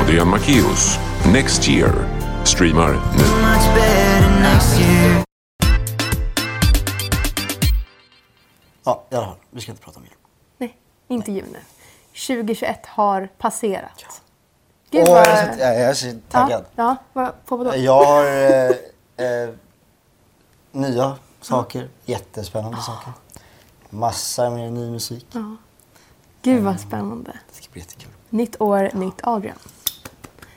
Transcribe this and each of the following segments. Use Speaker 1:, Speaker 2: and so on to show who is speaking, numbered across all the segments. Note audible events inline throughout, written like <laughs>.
Speaker 1: Adrian Macchios Next Year streamar nu.
Speaker 2: Much better next year.
Speaker 3: Ja, i alla fall. Vi ska inte prata mer.
Speaker 4: Nej, inte jul nu. 2021 har passerat. Gud
Speaker 3: Åh,
Speaker 4: vad...
Speaker 3: jag, är så, jag är så taggad.
Speaker 4: Ja, ja på vadå?
Speaker 3: Jag har eh, eh, nya saker. Jättespännande saker. Massa med ny musik.
Speaker 4: Gud vad spännande.
Speaker 3: Det ska bli jättekul.
Speaker 4: Nytt år, nytt Adrian.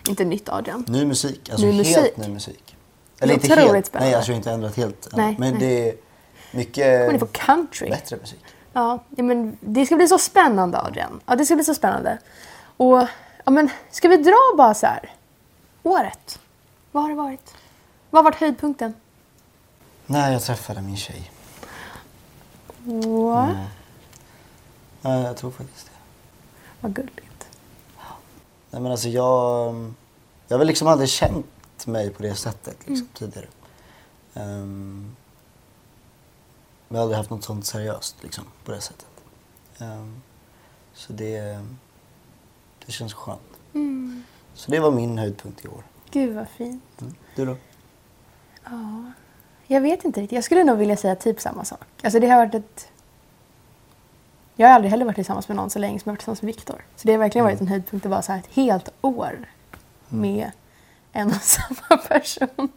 Speaker 4: Inte nytt Adrian.
Speaker 3: Ny musik. Alltså
Speaker 4: Ny
Speaker 3: helt
Speaker 4: musik.
Speaker 3: ny musik. Eller inte helt.
Speaker 4: spännande.
Speaker 3: Nej, alltså jag har inte ändrat helt.
Speaker 4: Nej,
Speaker 3: men
Speaker 4: nej.
Speaker 3: det är mycket
Speaker 4: Kommer ni få country?
Speaker 3: bättre musik.
Speaker 4: Ja, ja, men det ska bli så spännande Adrian. Ja, det ska bli så spännande. Och, ja men, ska vi dra bara så här? Året. Vad har det varit? Vad har varit höjdpunkten?
Speaker 3: När jag träffade min tjej.
Speaker 4: What?
Speaker 3: Ja, jag tror faktiskt det.
Speaker 4: Vad gulligt.
Speaker 3: Nej men alltså jag... Jag har väl liksom aldrig känt mig på det sättet liksom,
Speaker 4: Mm.
Speaker 3: tidigare. Um, jag har aldrig haft något sånt seriöst liksom, på det sättet. Ehm, så det, det känns skönt.
Speaker 4: Mm.
Speaker 3: Så det var min höjdpunkt i år.
Speaker 4: Gud vad fint.
Speaker 3: Mm. Du då?
Speaker 4: Jag vet inte riktigt. Jag skulle nog vilja säga typ samma sak. Alltså det har varit ett... Jag har aldrig heller varit tillsammans med någon så länge som jag varit tillsammans med Viktor. Så det har verkligen varit en höjdpunkt att vara så här ett helt år med en och <laughs> samma person.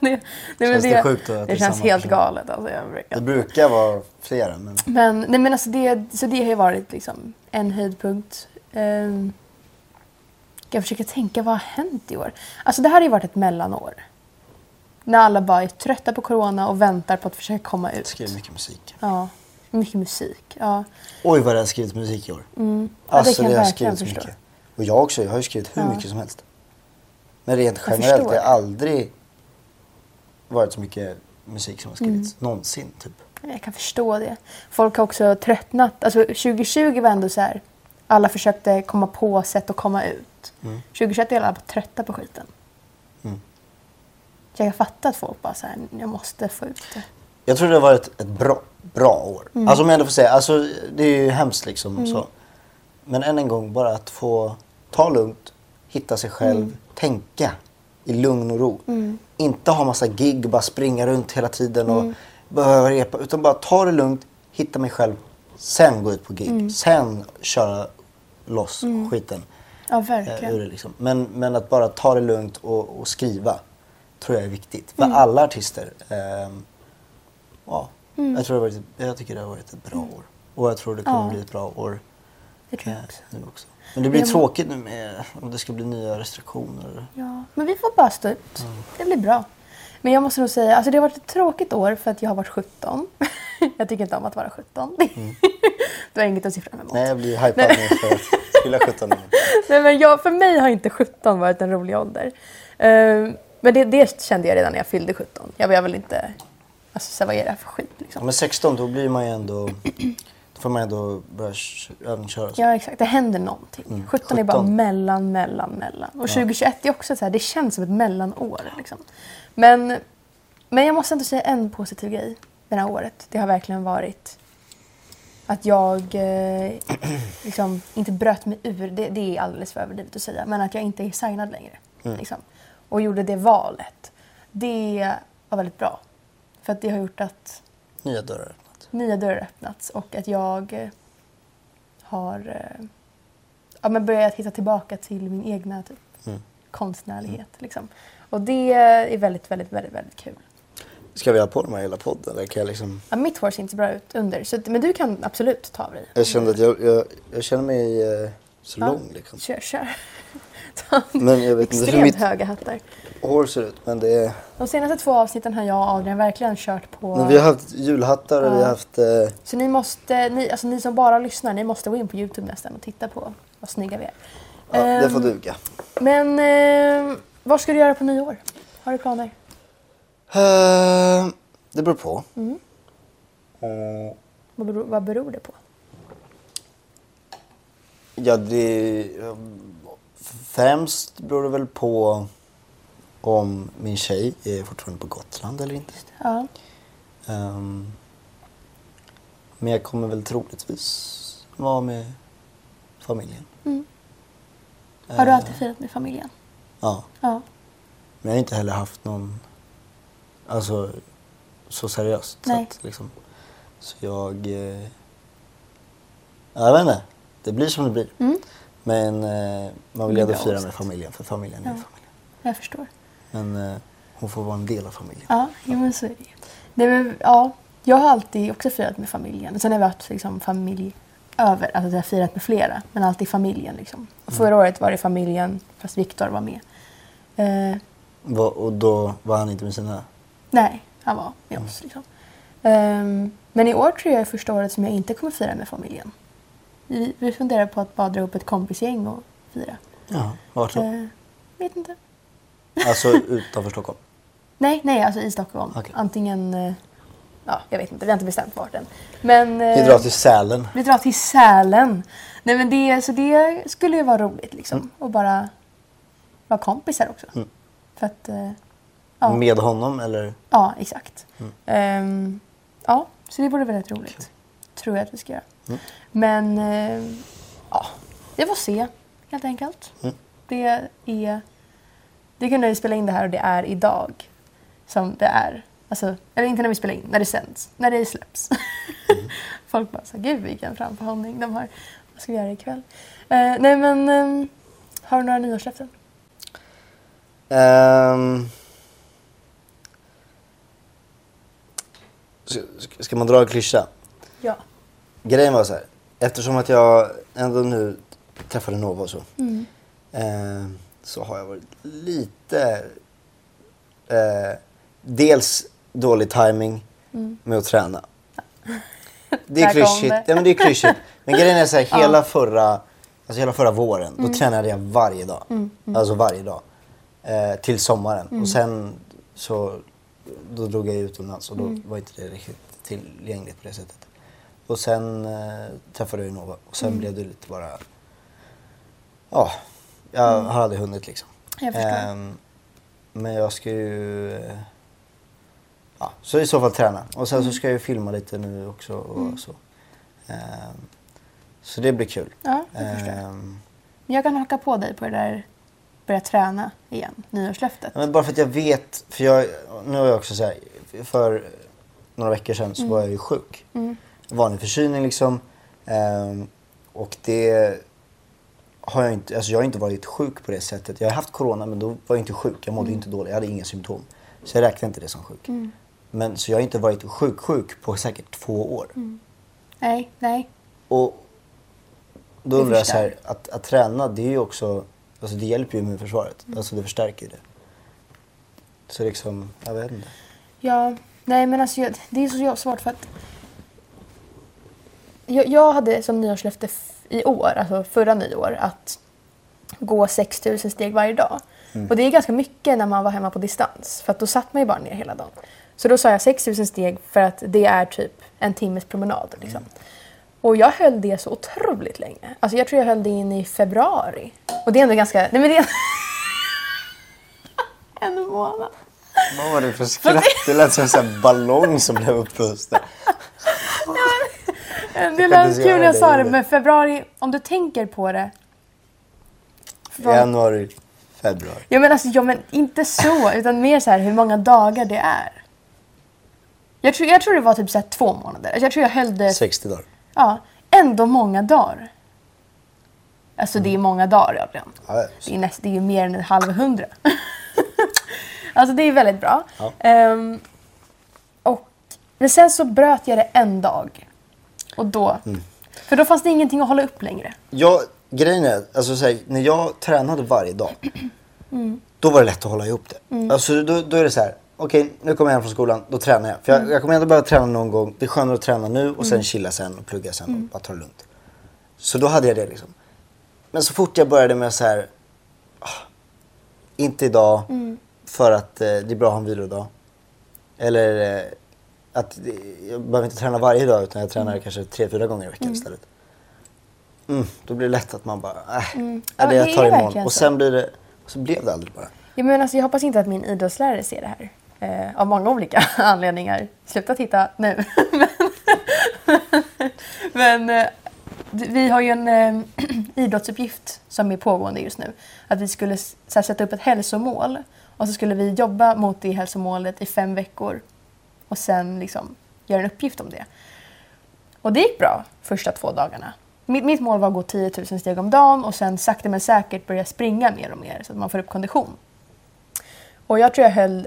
Speaker 4: det, det,
Speaker 3: Känns det sjukt då att det
Speaker 4: det känns helt
Speaker 3: person?
Speaker 4: galet. Alltså, jag brukar.
Speaker 3: Det brukar vara flera men...
Speaker 4: Men, nej, men alltså det, så det har ju varit liksom en höjdpunkt. Um, jag försöker tänka vad har hänt i år? Alltså det här har ju varit ett mellanår. När alla bara är trötta på corona och väntar på att försöka komma ut.
Speaker 3: skriver mycket musik.
Speaker 4: Ja, mycket musik. Ja.
Speaker 3: Oj vad det har skrivit musik i år.
Speaker 4: Mm. Ja, det
Speaker 3: Alltså
Speaker 4: kan
Speaker 3: det,
Speaker 4: jag
Speaker 3: har skrivits
Speaker 4: förstå.
Speaker 3: mycket. Och jag också. Jag har ju skrivit hur
Speaker 4: Ja.
Speaker 3: mycket som helst. Men rent
Speaker 4: Jag
Speaker 3: generellt det har aldrig varit så mycket musik som har skrivits.
Speaker 4: Mm.
Speaker 3: Någonsin typ.
Speaker 4: Jag kan förstå det. Folk har också tröttnat. Alltså 2020 var ändå så här. Alla försökte komma på sätt att komma ut. 2021 är alla bara trötta på skiten.
Speaker 3: Mm.
Speaker 4: Så jag kan fatta att folk bara så här, jag måste få ut det.
Speaker 3: Jag tror det har varit ett bra, bra år.
Speaker 4: Mm.
Speaker 3: Alltså om jag ändå får säga, alltså det är ju hemskt liksom så. Men än en gång bara att få ta lugnt, hitta sig själv,
Speaker 4: Mm.
Speaker 3: tänka i lugn och ro. Inte ha massa gig, bara springa runt hela tiden och
Speaker 4: Mm.
Speaker 3: behöva repa. Utan bara ta det lugnt, hitta mig själv, sen gå ut på gig.
Speaker 4: Mm.
Speaker 3: Sen köra loss skiten
Speaker 4: Ja,
Speaker 3: eh,
Speaker 4: verkligen.
Speaker 3: ur det. Liksom. Men, men att bara ta det lugnt och, och skriva tror jag är viktigt.
Speaker 4: Mm.
Speaker 3: För alla artister. ehm, ja, jag, tror det har varit, jag tycker det har varit ett bra år. Och jag tror det kommer
Speaker 4: Mm. Ja.
Speaker 3: bli ett bra år
Speaker 4: Det tror jag
Speaker 3: eh,
Speaker 4: också.
Speaker 3: nu också. Men det blir tråkigt nu med om det ska bli nya restriktioner.
Speaker 4: Ja, men vi får bara stå ut.
Speaker 3: Mm.
Speaker 4: Det blir bra. Men jag måste nog säga, alltså det har varit ett tråkigt år för att jag har varit 17. <laughs> jag tycker inte om att vara 17. du har inget att se fram emot.
Speaker 3: Mm. Nej, jag blir hypad nu för att fylla 17 år.
Speaker 4: Nej, men jag, för mig har inte 17 varit en rolig ålder. Ehm, men det, det kände jag redan när jag fyllde 17. Jag vill väl inte... Alltså, så här, vad är det här för skit
Speaker 3: Ja,
Speaker 4: liksom?
Speaker 3: men 16 då blir man ju ändå... Då får man ändå börja kö- övningsköra.
Speaker 4: Ja, exakt. Det händer någonting. 17, är bara
Speaker 3: 17.
Speaker 4: mellan, mellan, mellan. Och 2021 är också så här, det känns som ett mellanår. Liksom. Men, men jag måste ändå säga en positiv grej det här året. Det har verkligen varit att jag eh, liksom inte bröt mig ur. Det, det är alldeles för överdrivet att säga. Men att jag inte är signad längre. Liksom. Och gjorde det valet. Det var väldigt bra. För att det har gjort att
Speaker 3: Nya dörrar öppnat.
Speaker 4: nya dörrar öppnats och att jag eh, har eh, ja, men börjat hitta tillbaka till min egna typ,
Speaker 3: Mm.
Speaker 4: konstnärlighet. Liksom. Och det är väldigt, väldigt, väldigt, väldigt kul.
Speaker 3: Ska vi ha på de här hela podden? Eller kan jag liksom...
Speaker 4: Ja, mitt hår ser inte så bra ut under, så, men du kan absolut ta av dig.
Speaker 3: Jag kände att jag, jag, jag känner mig eh, så
Speaker 4: Ja.
Speaker 3: lång liksom.
Speaker 4: Kör, kör. <laughs>
Speaker 3: Men jag vet inte
Speaker 4: extremt
Speaker 3: mitt
Speaker 4: höga hattar.
Speaker 3: hår ser ut. Men det är...
Speaker 4: De senaste två avsnitten har jag och Adrian verkligen kört på...
Speaker 3: Men vi har haft julhattar och vi har haft... Eh,
Speaker 4: Så ni måste, ni, alltså ni som bara lyssnar, ni måste gå in på Youtube nästan och titta på vad snygga vi är.
Speaker 3: ja, det får
Speaker 4: Ehm,
Speaker 3: duga.
Speaker 4: Men eh, vad ska du göra på nyår? Har du planer?
Speaker 3: Eh, det beror på.
Speaker 4: Mm.
Speaker 3: Eh,
Speaker 4: Vad beror, vad beror det på?
Speaker 3: ja, det... eh, Främst beror det väl på om min tjej är fortfarande på Gotland eller inte.
Speaker 4: Ja.
Speaker 3: Ehm, men jag kommer väl troligtvis vara med familjen.
Speaker 4: Har du alltid firat med familjen?
Speaker 3: Ja.
Speaker 4: Ja.
Speaker 3: Men jag har inte heller haft någon, alltså så seriöst.
Speaker 4: Nej.
Speaker 3: Så, att, liksom, så jag, eh, ja, jag vet inte. Det blir som det blir.
Speaker 4: Mm.
Speaker 3: Men eh, man vill
Speaker 4: Det
Speaker 3: ju ändå fira med familjen, för familjen är
Speaker 4: Ja.
Speaker 3: familjen.
Speaker 4: Jag förstår.
Speaker 3: Men eh, hon får vara en del av familjen.
Speaker 4: Ja, jo, men så är det. Nej, men, ja, jag har alltid också firat med familjen. Sen har vi haft liksom, familj över, alltså jag har firat med flera, men alltid familjen. Liksom. Och förra året var det familjen, fast Viktor var med. Eh,
Speaker 3: Va, och då var han inte med sina...
Speaker 4: nej, han var med oss. Liksom. Ehm, men i år tror jag är första året som jag inte kommer fira med familjen. Vi, vi funderar på att bara dra upp ett kompisgäng och fira.
Speaker 3: Ja, vart då?
Speaker 4: Eh, vet inte.
Speaker 3: Alltså utanför Stockholm? <laughs>
Speaker 4: Nej, nej, alltså i Stockholm.
Speaker 3: Okej.
Speaker 4: Antingen, eh, ja, jag vet inte, vi har inte bestämt vart än. Men,
Speaker 3: Vi
Speaker 4: eh,
Speaker 3: drar till Sälen.
Speaker 4: Vi drar till Sälen. Nej, men det, så det skulle ju vara roligt liksom. Och bara vara kompisar också.
Speaker 3: Mm.
Speaker 4: För att, eh, ja,
Speaker 3: Med honom eller?
Speaker 4: ja, exakt.
Speaker 3: Mm.
Speaker 4: Ehm, ja, så det vore väldigt roligt. Tror jag att vi ska göra.
Speaker 3: Mm.
Speaker 4: Men eh, ja, vi får se helt enkelt.
Speaker 3: Mm.
Speaker 4: Det är... Det kan när vi spela in det här och det är idag som det är. Alltså, eller inte när vi spelar in, när det sänds. När det släpps.
Speaker 3: Mm. <laughs>
Speaker 4: Folk bara så gud vilken framförhållning de har. Vad ska vi göra ikväll? Eh, nej men, ehm, har du några nyårslöften?
Speaker 3: Ehm, ska, ska man dra en klyscha?
Speaker 4: Ja.
Speaker 3: Grejen var så här. Eftersom att jag ändå nu träffade Nova och så.
Speaker 4: Mm.
Speaker 3: ehm, så har jag varit lite... Eh, dels dålig timing med att träna. <laughs> Det är klyschigt.
Speaker 4: det.
Speaker 3: Ja, men det är klyschigt. Men grejen är så här, <laughs>
Speaker 4: Ja.
Speaker 3: hela förra, alltså hela förra våren, då tränade jag varje dag. Alltså varje dag. Eh, till sommaren. Och sen så, då drog jag utomlands och då var inte det riktigt tillgängligt på det sättet. Och sen eh, träffade jag Nova och sen blev det lite bara, ja, jag har aldrig hunnit liksom.
Speaker 4: Jag förstår.
Speaker 3: Ehm, men jag ska ju, ja, så i så fall träna. Och sen så ska jag ju filma lite nu också och så. Ehm, så det blir kul.
Speaker 4: Ja, jag förstår. Men jag kan haka på dig på det där börja träna igen, nyårslöftet.
Speaker 3: Men bara för att jag vet, för jag, nu har jag också så här, för några veckor sedan så var jag ju sjuk. Vanlig förkylning liksom. Ehm, och det har jag inte, alltså jag har inte varit sjuk på det sättet. Jag har haft corona men då var jag inte sjuk. Jag mådde inte dåligt, jag hade inga symptom. Så jag räknar inte det som sjuk. Men så jag har inte varit sjuk-sjuk på säkert två år.
Speaker 4: Nej, nej.
Speaker 3: Och då undrar jag så här, att, att träna det är ju också, alltså det hjälper ju immunförsvaret. Alltså det förstärker det. Så liksom, jag vet inte.
Speaker 4: Ja, nej men alltså jag, det är så svårt för att jag, jag hade som nyårslöfte i år, alltså förra nyår, att gå 6000 steg varje dag. Och det är ganska mycket när man var hemma på distans, för då satt man ju bara ner hela dagen. Så då sa jag 6000 steg för att det är typ en timmes promenad. Liksom. Och jag höll det så otroligt länge. Alltså jag tror jag höll det in i februari. Och det är ändå ganska... Nej men det är... <laughs> en månad.
Speaker 3: Vad var det för skratt? Det lät som en ballong som blev upppusten. <laughs> <laughs>
Speaker 4: Det lät kul när
Speaker 3: det,
Speaker 4: jag sa det, men februari, om du tänker på det. Från,
Speaker 3: Januari, februari.
Speaker 4: ja, men alltså, ja, men inte så, utan mer så här hur många dagar det är. Jag tror, jag tror det var typ så här två månader. Alltså, jag tror jag höll det,
Speaker 3: 60 dagar.
Speaker 4: ja, ändå många dagar. Alltså det är många dagar, Adrian.
Speaker 3: Ja, ja.
Speaker 4: Det är, näst, det är mer än en halv hundra. <laughs> alltså det är väldigt bra.
Speaker 3: Ja.
Speaker 4: Ehm, och, men sen så bröt jag det en dag. Och då,
Speaker 3: Mm.
Speaker 4: för då fanns det ingenting att hålla upp längre.
Speaker 3: Jag, grejen är, alltså så här, när jag tränade varje dag, <clears throat> då var det lätt att hålla ihop det. Alltså, då, då är det så här, okej nu kommer jag hem från skolan, då tränar jag. För jag, jag kommer ändå behöva träna någon gång. Det är skönare att träna nu och sen chilla sen och plugga sen och bara ta det lugnt. Så då hade jag det liksom. Men så fort jag började med så här, ah, inte idag, för att eh, det är bra att ha en vilodag. Eller eh, att jag behöver inte träna varje dag utan jag tränar kanske tre, fyra gånger i veckan istället. Mm, då blir det lätt att man bara, äh,
Speaker 4: Ja,
Speaker 3: ja, det jag tar imorgon. Och sen blir det, och så blev det aldrig bara.
Speaker 4: Ja, men alltså, jag hoppas inte att min idrottslärare ser det här. Eh, av många olika <laughs> anledningar. Sluta titta nu. <laughs> men eh, vi har ju en, eh, <clears throat> idrottsuppgift som är pågående just nu. Att vi skulle här, sätta upp ett hälsomål och så skulle vi jobba mot det hälsomålet i fem veckor och sen liksom göra en uppgift om det. Och det gick bra första två dagarna. Mitt, mitt mål var att gå 10 000 steg om dagen och sen sakta men säkert börja springa mer och mer så att man får upp kondition. Och jag tror jag höll...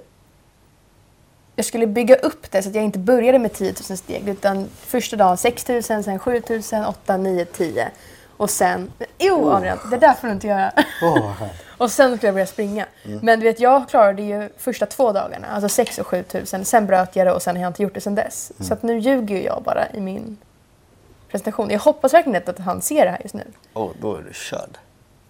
Speaker 4: Jag skulle bygga upp det så att jag inte började med 10 000 steg utan första dagen 6 000, sen 7 000, 8, 9, 10 och sen... Jo Adrian, det där får du inte göra.
Speaker 3: Åh, vad.
Speaker 4: Och sen skulle jag börja springa. Men du vet, jag klarade ju första två dagarna, alltså 6 och 7 tusen. Sen bröt jag det och sen har jag inte gjort det sen dess. Så att nu ljuger ju jag bara i min presentation. Jag hoppas verkligen inte att han ser det här just nu.
Speaker 3: Åh, då är du körd.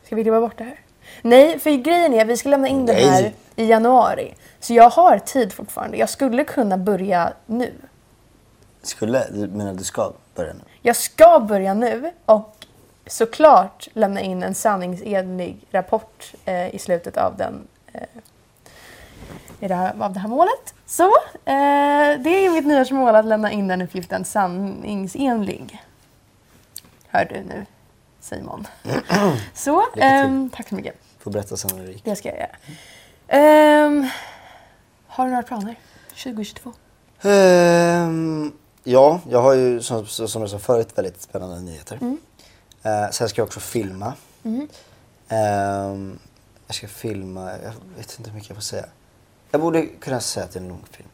Speaker 4: Ska vi klippa bort det här? Nej, för grejen är att vi ska lämna in den
Speaker 3: Nej.
Speaker 4: här i januari. Så jag har tid fortfarande. Jag skulle kunna börja nu.
Speaker 3: Skulle, du menar du ska börja nu?
Speaker 4: Jag ska börja nu och såklart lämna in en sanningsenlig rapport eh, i slutet av, den, eh, det här, av det här målet. Så, eh, det är mitt nyårsmål att lämna in den uppgiften sanningsenlig. Hör du nu, Simon. <clears throat> Så, ehm, tack så mycket.
Speaker 3: Får berätta sen när
Speaker 4: det ska jag göra. Ehm, har du några planer? 2022?
Speaker 3: Ehm, ja, jag har ju som, som jag sa förut väldigt spännande nyheter.
Speaker 4: Mm.
Speaker 3: Eh, sen ska jag också filma. Ehm, jag ska filma, jag vet inte hur mycket jag får säga. Jag borde kunna säga att det är en långfilm.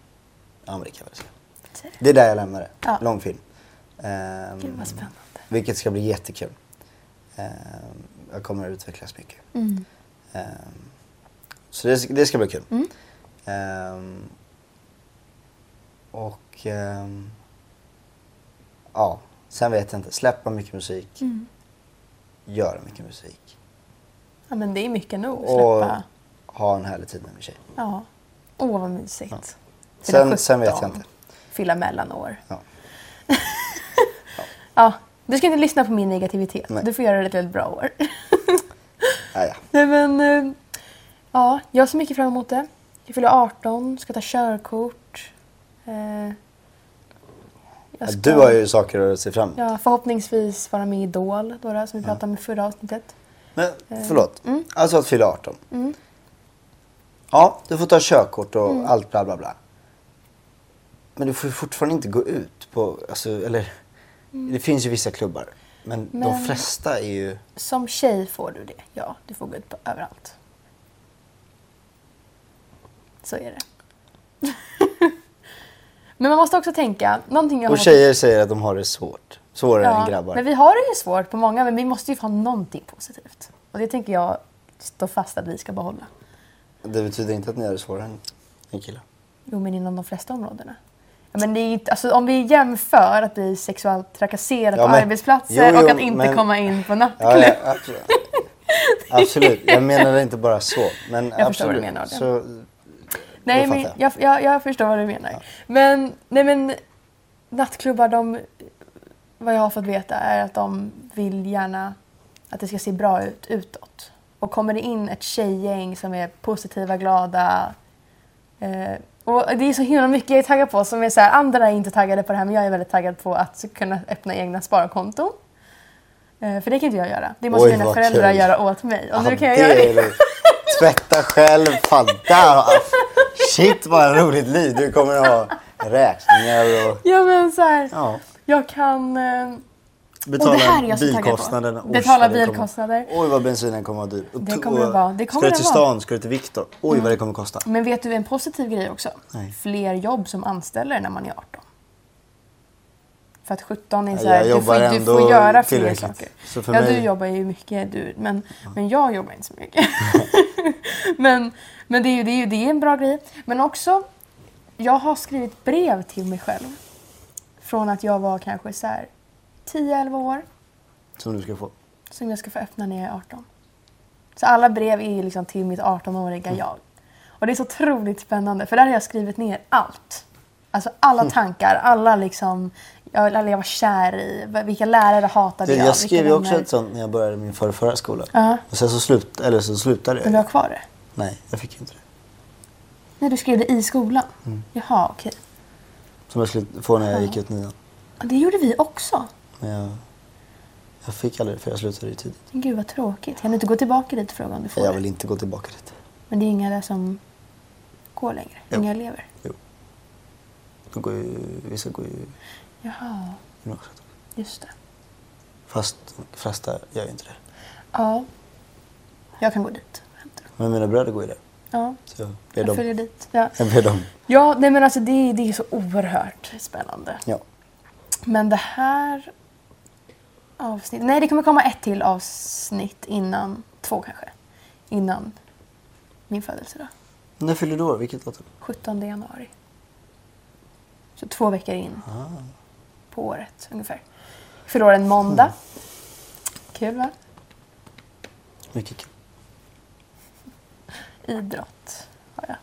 Speaker 3: Ja men det kan jag väl säga. Det är där jag lämnar det.
Speaker 4: Ja.
Speaker 3: Långfilm. Ehm,
Speaker 4: Gud vad spännande.
Speaker 3: Vilket ska bli jättekul. Ehm, jag kommer att utvecklas mycket.
Speaker 4: Mm.
Speaker 3: Ehm, så det, det ska bli kul. Ehm, och ja, sen vet jag inte. Släppa mycket musik.
Speaker 4: Mm.
Speaker 3: Göra mycket musik.
Speaker 4: Ja men det är mycket nog.
Speaker 3: Och
Speaker 4: Släppa.
Speaker 3: ha en härlig tid med min tjej.
Speaker 4: Ja. Åh vad mysigt. Fylla
Speaker 3: Sen, sen vet jag
Speaker 4: 17.
Speaker 3: inte.
Speaker 4: Fylla mellanår.
Speaker 3: Ja. <laughs>
Speaker 4: Ja, du ska inte lyssna på min negativitet.
Speaker 3: Nej.
Speaker 4: Du får göra det ett väldigt bra år. <laughs>
Speaker 3: Ja, ja. <laughs>
Speaker 4: Nej men, eh, ja, jag ser mycket fram emot det. Jag fyller 18, ska ta körkort. Eh,
Speaker 3: Ja,
Speaker 4: ska,
Speaker 3: Du har ju saker att se fram emot.
Speaker 4: Ja, förhoppningsvis vara med i Idol, då, då, som vi pratade om i förra avsnittet.
Speaker 3: Men
Speaker 4: Eh,
Speaker 3: förlåt,
Speaker 4: mm.
Speaker 3: alltså att fylla 18. Ja, du får ta körkort och
Speaker 4: Mm.
Speaker 3: allt bla bla bla. Men du får ju fortfarande inte gå ut på, alltså, eller det finns ju vissa klubbar. Men, de
Speaker 4: Mm. Men-
Speaker 3: flesta är ju,
Speaker 4: Som tjej får du det, ja. Du får gå ut på överallt. Så är det. Men man måste också tänka, någonting jag
Speaker 3: och tjejer säger att de har det svårt. Svårare än
Speaker 4: Ja,
Speaker 3: grabbar.
Speaker 4: men vi har det ju svårt på många, men vi måste ju ha någonting positivt. Och det tänker jag stå fast att vi ska behålla.
Speaker 3: Det betyder inte att ni har det svårare än en kille.
Speaker 4: Jo, men inom de flesta områdena. Ja, men det är inte, alltså, om vi jämför att bli sexuellt trakasserad
Speaker 3: Ja,
Speaker 4: på
Speaker 3: men-
Speaker 4: arbetsplatser
Speaker 3: jo, jo,
Speaker 4: och att inte
Speaker 3: men-
Speaker 4: komma in på nattklubb.
Speaker 3: Ja, absolut. absolut. Jag menar det inte bara så. Men
Speaker 4: Jag förstår
Speaker 3: absolut.
Speaker 4: vad du menar,
Speaker 3: Så,
Speaker 4: Nej, men jag, jag, jag förstår vad du menar. Men, nej, men nattklubbar, de, vad jag har fått veta är att de vill gärna att det ska se bra ut utåt. Och kommer det in ett tjejgäng som är positiva, glada eh, och det är så himla mycket jag är taggad på som är så här, andra är inte taggade på det här men jag är väldigt taggad på att kunna öppna egna sparkonton. Eh, för det kan inte jag göra. Det måste
Speaker 3: Oj,
Speaker 4: mina föräldrar
Speaker 3: kul.
Speaker 4: göra åt mig. Och
Speaker 3: ja,
Speaker 4: nu kan jag göra det.
Speaker 3: Tvätta själv. Fan, där. Shit vad roligt liv. Du kommer att ha räkningar och
Speaker 4: Ja men så här,
Speaker 3: ja,
Speaker 4: jag kan... Eh,
Speaker 3: betala
Speaker 4: Och det här är jag så taggad på.
Speaker 3: bilkostnaderna.
Speaker 4: Betala
Speaker 3: det kommer-
Speaker 4: bilkostnader.
Speaker 3: Oj vad bensinen kommer att vara dyr. Och
Speaker 4: Det kommer
Speaker 3: och
Speaker 4: vara. Det kommer
Speaker 3: ska du till.
Speaker 4: Mm.
Speaker 3: stan, ska du till Viktor. Oj vad det kommer kosta.
Speaker 4: Men vet du en positiv grej också?
Speaker 3: Nej.
Speaker 4: Fler jobb som anställer när man är 18. För att 17 är
Speaker 3: Ja,
Speaker 4: så här, du, får, du får göra fler saker.
Speaker 3: Så för
Speaker 4: ja,
Speaker 3: mig-
Speaker 4: du jobbar ju mycket du, men, men jag jobbar inte så mycket. <laughs> men men det, är ju, det, är ju, det är en bra grej. Men också, jag har skrivit brev till mig själv. Från att jag var kanske så här 10-11 år.
Speaker 3: Som du ska få.
Speaker 4: som jag ska få öppna när jag är 18. Så alla brev är ju liksom till mitt 18-åriga jag. Och det är så otroligt spännande för där har jag skrivit ner allt. Alltså alla <laughs> tankar, alla liksom, jag, alla jag var kär i, vilka lärare hatade
Speaker 3: Det,
Speaker 4: jag.
Speaker 3: jag skrev ju också ett sånt när jag började min förra, förra skola.
Speaker 4: Ja.
Speaker 3: Och sen så, slut, eller så slutade
Speaker 4: Men du
Speaker 3: jag.
Speaker 4: har kvar det?
Speaker 3: Nej, jag fick inte det.
Speaker 4: Nej, du skrev det i skolan?
Speaker 3: Mm.
Speaker 4: Jaha, okej.
Speaker 3: Som jag skulle få när jag gick ut nian.
Speaker 4: Det gjorde vi också.
Speaker 3: Men jag, Jag fick aldrig det för jag slutade ju tidigt.
Speaker 4: Gud vad tråkigt. Kan du inte gå tillbaka dit och fråga om du får
Speaker 3: Jag
Speaker 4: det?
Speaker 3: vill inte gå tillbaka dit.
Speaker 4: Men det är inga där som går längre?
Speaker 3: Jo.
Speaker 4: Inga elever?
Speaker 3: Jo. Då går ju, vissa går ju
Speaker 4: Jaha,
Speaker 3: gymnasiet.
Speaker 4: just det.
Speaker 3: Fast de flesta gör ju inte det.
Speaker 4: Ja. Jag kan gå dit.
Speaker 3: Men mina bröder går ju där.
Speaker 4: Ja,
Speaker 3: Så jag ber
Speaker 4: jag
Speaker 3: dem.
Speaker 4: följer dit. Ja,
Speaker 3: Jag ber dem.
Speaker 4: ja nej men alltså det, det är så oerhört spännande.
Speaker 3: Ja.
Speaker 4: Men det här avsnittet... Nej, det kommer komma ett till avsnitt innan, två kanske, innan min födelsedag.
Speaker 3: När fyller du år? Vilket datum?
Speaker 4: 17 januari. Så två veckor in
Speaker 3: Ah.
Speaker 4: På året ungefär. Fyller en måndag. Kul va?
Speaker 3: Mycket kul.
Speaker 4: Idrott har jag.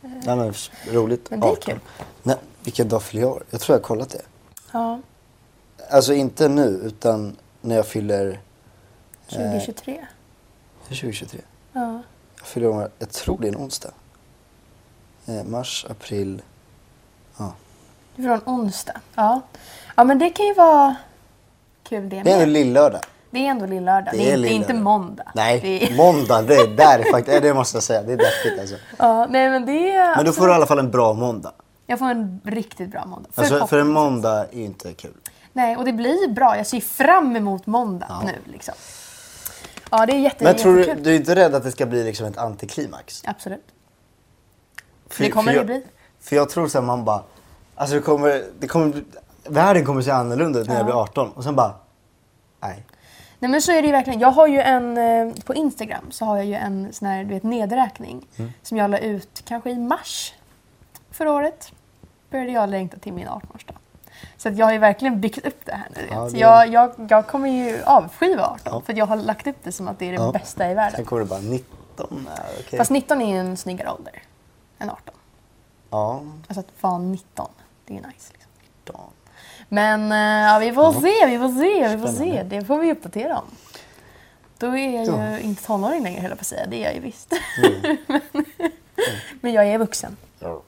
Speaker 3: Nej, men, roligt.
Speaker 4: Men det är
Speaker 3: 18.
Speaker 4: kul.
Speaker 3: Nej, vilken dag fyller jag år? Jag tror jag har kollat det.
Speaker 4: Ja,
Speaker 3: Alltså inte nu, utan när jag fyller...
Speaker 4: 2023.
Speaker 3: Är det 2023?
Speaker 4: Ja.
Speaker 3: Jag fyller år, jag tror det är en onsdag. Eh, mars, april... Ja.
Speaker 4: Det en onsdag. Ja. ja, men det kan ju vara kul det
Speaker 3: Det är ändå
Speaker 4: med.
Speaker 3: lillördag.
Speaker 4: Det är ändå lillördag. Det är, inte, inte måndag.
Speaker 3: Nej,
Speaker 4: Det är,
Speaker 3: måndag. Det, är- där är faktiskt, det måste jag säga. Det är deppigt alltså. <laughs>
Speaker 4: ja, nej, men det är...
Speaker 3: Men då får du i alla fall en bra måndag.
Speaker 4: Jag får en riktigt bra måndag.
Speaker 3: Alltså, för en måndag är ju inte kul.
Speaker 4: Nej, och det blir bra. Jag ser fram emot måndag nu. Liksom. Ja, det är jätte,
Speaker 3: Men tror du,
Speaker 4: jättekul.
Speaker 3: du är inte rädd att det ska bli liksom ett antiklimax?
Speaker 4: Absolut.
Speaker 3: För,
Speaker 4: Det kommer
Speaker 3: för
Speaker 4: det bli.
Speaker 3: jag, För jag tror så här, man bara... Alltså det kommer, det kommer, världen kommer se annorlunda ut när jag blir 18. Och sen bara... Nej.
Speaker 4: Nej men så är det ju verkligen. Jag har ju en, eh, på Instagram så har jag ju en sån här du vet, nedräkning
Speaker 3: Mm.
Speaker 4: som jag la ut kanske i mars förra året. Började jag längta till min 18-årsdag. Så att jag har ju verkligen byggt upp det här nu.
Speaker 3: Ja,
Speaker 4: Så
Speaker 3: det-
Speaker 4: jag, jag, jag kommer ju avsky 18
Speaker 3: Ja.
Speaker 4: för jag har lagt upp det som att det är det
Speaker 3: Ja.
Speaker 4: bästa i
Speaker 3: Sen
Speaker 4: världen.
Speaker 3: kommer det bara 19. Ja, okej.
Speaker 4: Fast 19 är ju en snyggare ålder än 18.
Speaker 3: Ja,
Speaker 4: Alltså att vara 19, det är ju nice. Liksom. Men eh, ja, vi får se, vi får se, vi får se. Det får vi uppdatera om. Då är jag ju
Speaker 3: Ja.
Speaker 4: inte tonåring längre höll jag på att säga. Det är jag ju visst.
Speaker 3: Mm. <laughs>
Speaker 4: Men jag är vuxen.
Speaker 3: Ja.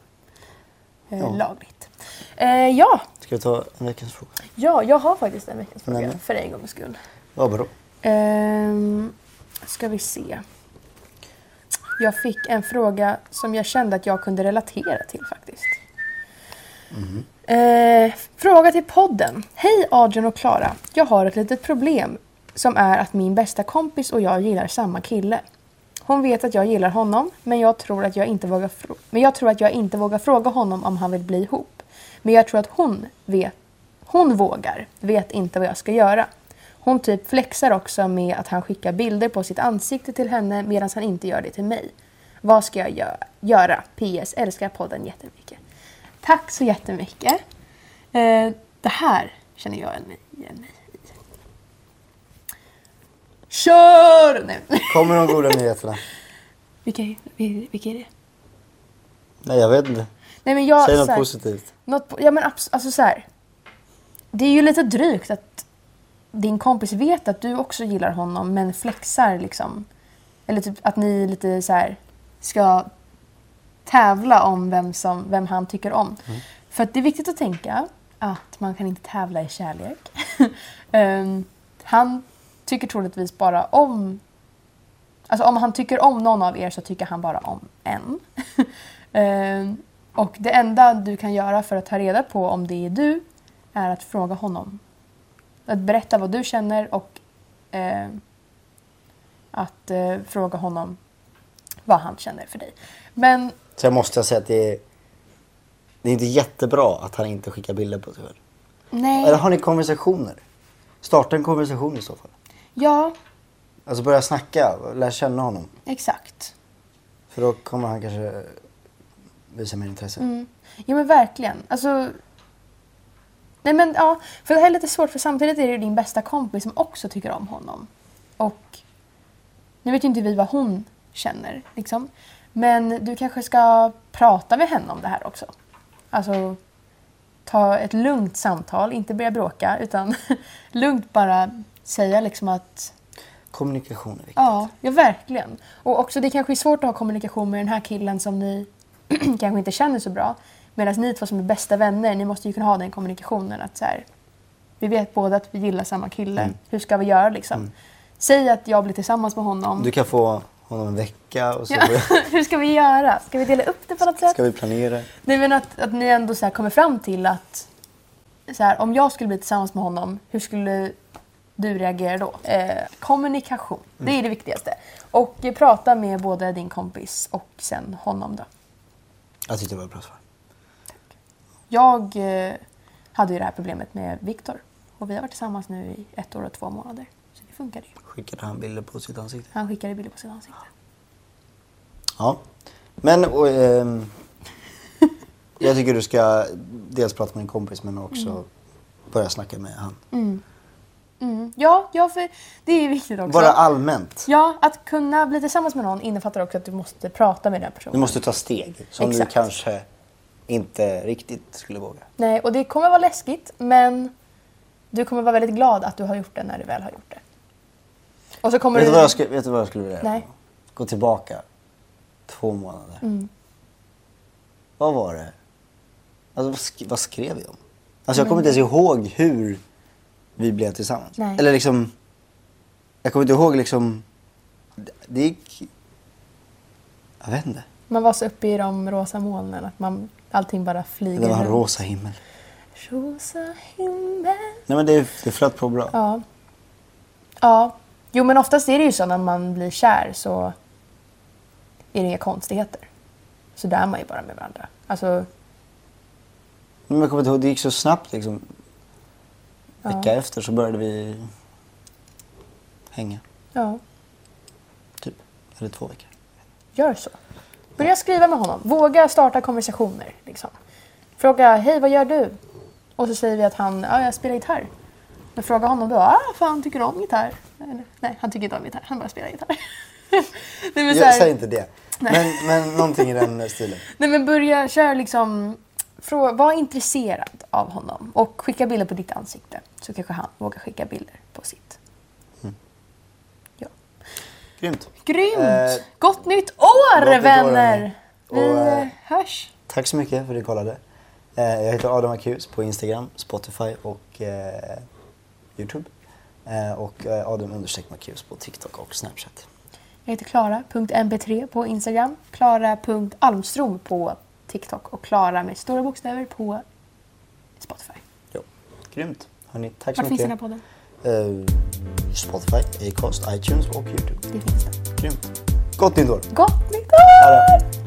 Speaker 4: Eh,
Speaker 3: Ja.
Speaker 4: Lagligt. Eh, ja,
Speaker 3: Ska vi ta en veckans fråga?
Speaker 4: ja, jag har faktiskt en veckans fråga
Speaker 3: Nämen.
Speaker 4: för en gångs skull.
Speaker 3: Vad bra.
Speaker 4: Ehm, ska vi se. Jag fick en fråga som jag kände att jag kunde relatera till faktiskt. Eh, fråga till podden. Hej Adrian och Klara. Jag har ett litet problem som är att min bästa kompis och jag gillar samma kille. Hon vet att jag gillar honom men jag tror att jag inte vågar, men jag tror att jag inte vågar fråga honom om han vill bli ihop. Men jag tror att hon vet hon vågar, vet inte vad jag ska göra. Hon typ flexar också med att han skickar bilder på sitt ansikte till henne medan han inte gör det till mig. Vad ska jag gö- göra? PS. Älskar podden jättemycket. Tack så jättemycket. Eh, det här känner jag igen mig i. Kör! Nej.
Speaker 3: Kommer de goda nyheterna? <laughs>
Speaker 4: Vilka, vilka är det?
Speaker 3: Nej, jag vet inte.
Speaker 4: Nej, men jag,
Speaker 3: Säg något
Speaker 4: här-
Speaker 3: positivt.
Speaker 4: Något, ja men abs- alltså så här. Det är ju lite drygt att din kompis vet att du också gillar honom men flexar liksom. Eller typ att ni lite så här ska tävla om vem, som, vem han tycker om. För att det är viktigt att tänka att man kan inte tävla i kärlek. <laughs> Ehm, han tycker troligtvis bara om Alltså om han tycker om någon av er så tycker han bara om en. <laughs> Ehm, och det enda du kan göra för att ta reda på om det är du är att fråga honom. Att berätta vad du känner och eh, att eh, fråga honom vad han känner för dig. Men
Speaker 3: Så jag måste säga att det är, det är inte jättebra att han inte skickar bilder på sig själv.
Speaker 4: nej,
Speaker 3: Eller har ni konversationer? Starta en konversation i så fall.
Speaker 4: ja,
Speaker 3: Alltså börja snacka, lär känna honom.
Speaker 4: exakt.
Speaker 3: För då kommer han kanske visa mer intresse.
Speaker 4: Mm. Ja men verkligen. Alltså... Nej men ja, för det här är lite svårt för samtidigt är det ju din bästa kompis som också tycker om honom. Och nu vet ju inte vi vad hon känner liksom. Men du kanske ska prata med henne om det här också. Alltså ta ett lugnt samtal, inte börja bråka utan <laughs> lugnt bara säga liksom att
Speaker 3: Kommunikation är viktigt.
Speaker 4: Ja, ja verkligen. Och också det kanske är svårt att ha kommunikation med den här killen som ni <clears throat> kanske inte känner så bra. Medan ni två som är bästa vänner, ni måste ju kunna ha den kommunikationen att så här, Vi vet båda att vi gillar samma kille. Hur ska vi göra liksom? Säg att jag blir tillsammans med honom.
Speaker 3: Du kan få honom en vecka och så
Speaker 4: Ja. <laughs> Hur ska vi göra? Ska vi dela upp det på något sätt?
Speaker 3: ska vi planera.
Speaker 4: Nej men att, att ni ändå så kommer fram till att så här, om jag skulle bli tillsammans med honom, hur skulle du reagera då? Eh, kommunikation, det är det viktigaste. Och prata med både din kompis och sen honom då.
Speaker 3: Jag tyckte det var ett bra svar.
Speaker 4: Jag eh, hade ju det här problemet med Viktor och vi har varit tillsammans nu i ett år och två månader. Så det.
Speaker 3: Skickade han bilder på sitt ansikte?
Speaker 4: Han skickade bilder på sitt ansikte.
Speaker 3: Ja. Men och, ehm, <laughs> jag tycker du ska dels prata med en kompis men också börja snacka med han.
Speaker 4: Mm. Ja, ja, för det är viktigt också.
Speaker 3: Bara allmänt.
Speaker 4: Ja, att kunna bli tillsammans med någon innefattar också att du måste prata med den personen.
Speaker 3: Du måste ta steg som
Speaker 4: Exakt.
Speaker 3: du kanske inte riktigt skulle våga.
Speaker 4: Nej, och det kommer vara läskigt men du kommer vara väldigt glad att du har gjort det när du väl har gjort det. Och så kommer
Speaker 3: Vet du, vad jag skulle, vet du vad jag skulle vilja?
Speaker 4: Nej.
Speaker 3: Gå tillbaka två månader.
Speaker 4: Mm.
Speaker 3: Vad var det? Alltså, vad, sk- vad skrev vi om? Alltså jag kommer inte ens ihåg hur vi blev tillsammans.
Speaker 4: Nej.
Speaker 3: Eller liksom... Jag kommer inte ihåg liksom... det- gick... Jag vet inte.
Speaker 4: Man var så uppe i de rosa molnen att man, allting bara flyger
Speaker 3: Det var en rosa himmel.
Speaker 4: Rosa himmel.
Speaker 3: Nej men det, det flöt på bra.
Speaker 4: Ja. Ja. Jo men oftast är det ju så när man blir kär så är det inga konstigheter. Så där är man ju bara med varandra. Alltså,
Speaker 3: Men jag kommer inte ihåg, det gick så snabbt liksom.
Speaker 4: Ja.
Speaker 3: Vecka efter så började vi hänga.
Speaker 4: ja.
Speaker 3: Typ. Eller två veckor.
Speaker 4: Gör så. Börja skriva med honom. Våga starta konversationer. Liksom. Fråga, hej vad gör du? Och så säger vi att han, ja jag spelar gitarr. Men fråga honom då, ah, för han tycker om gitarr. Eller, nej, han tycker inte om gitarr, han bara spelar gitarr. <laughs> nej, men så
Speaker 3: Jag
Speaker 4: här,
Speaker 3: säger inte det. Men, men någonting i den stilen. <laughs>
Speaker 4: nej men börja köra liksom, frå, var intresserad av honom. Och skicka bilder på ditt ansikte. Så kanske han vågar skicka bilder på sitt. Ja.
Speaker 3: Grymt.
Speaker 4: Grymt!
Speaker 3: Eh,
Speaker 4: Gott nytt år
Speaker 3: gott nytt år,
Speaker 4: vänner! Vi
Speaker 3: eh,
Speaker 4: eh, hörs.
Speaker 3: Tack så mycket för att du kollade. Eh, Jag heter Adam Akus på Instagram, Spotify och eh, Youtube. Eh, och eh, Adam understreck Marcus på TikTok och Snapchat.
Speaker 4: Jag heter Klara.mp3 på Instagram, Klara.almstrom på TikTok och Klara med stora bokstäver på Spotify.
Speaker 3: Jo. Grymt. Hörni, tack så
Speaker 4: Var finns den här
Speaker 3: mycket.
Speaker 4: podden?
Speaker 3: Eh, Spotify, Acast, iTunes och Youtube.
Speaker 4: Det finns den.
Speaker 3: Grymt. Gott nytt år!
Speaker 4: Gott nytt år!
Speaker 3: Det.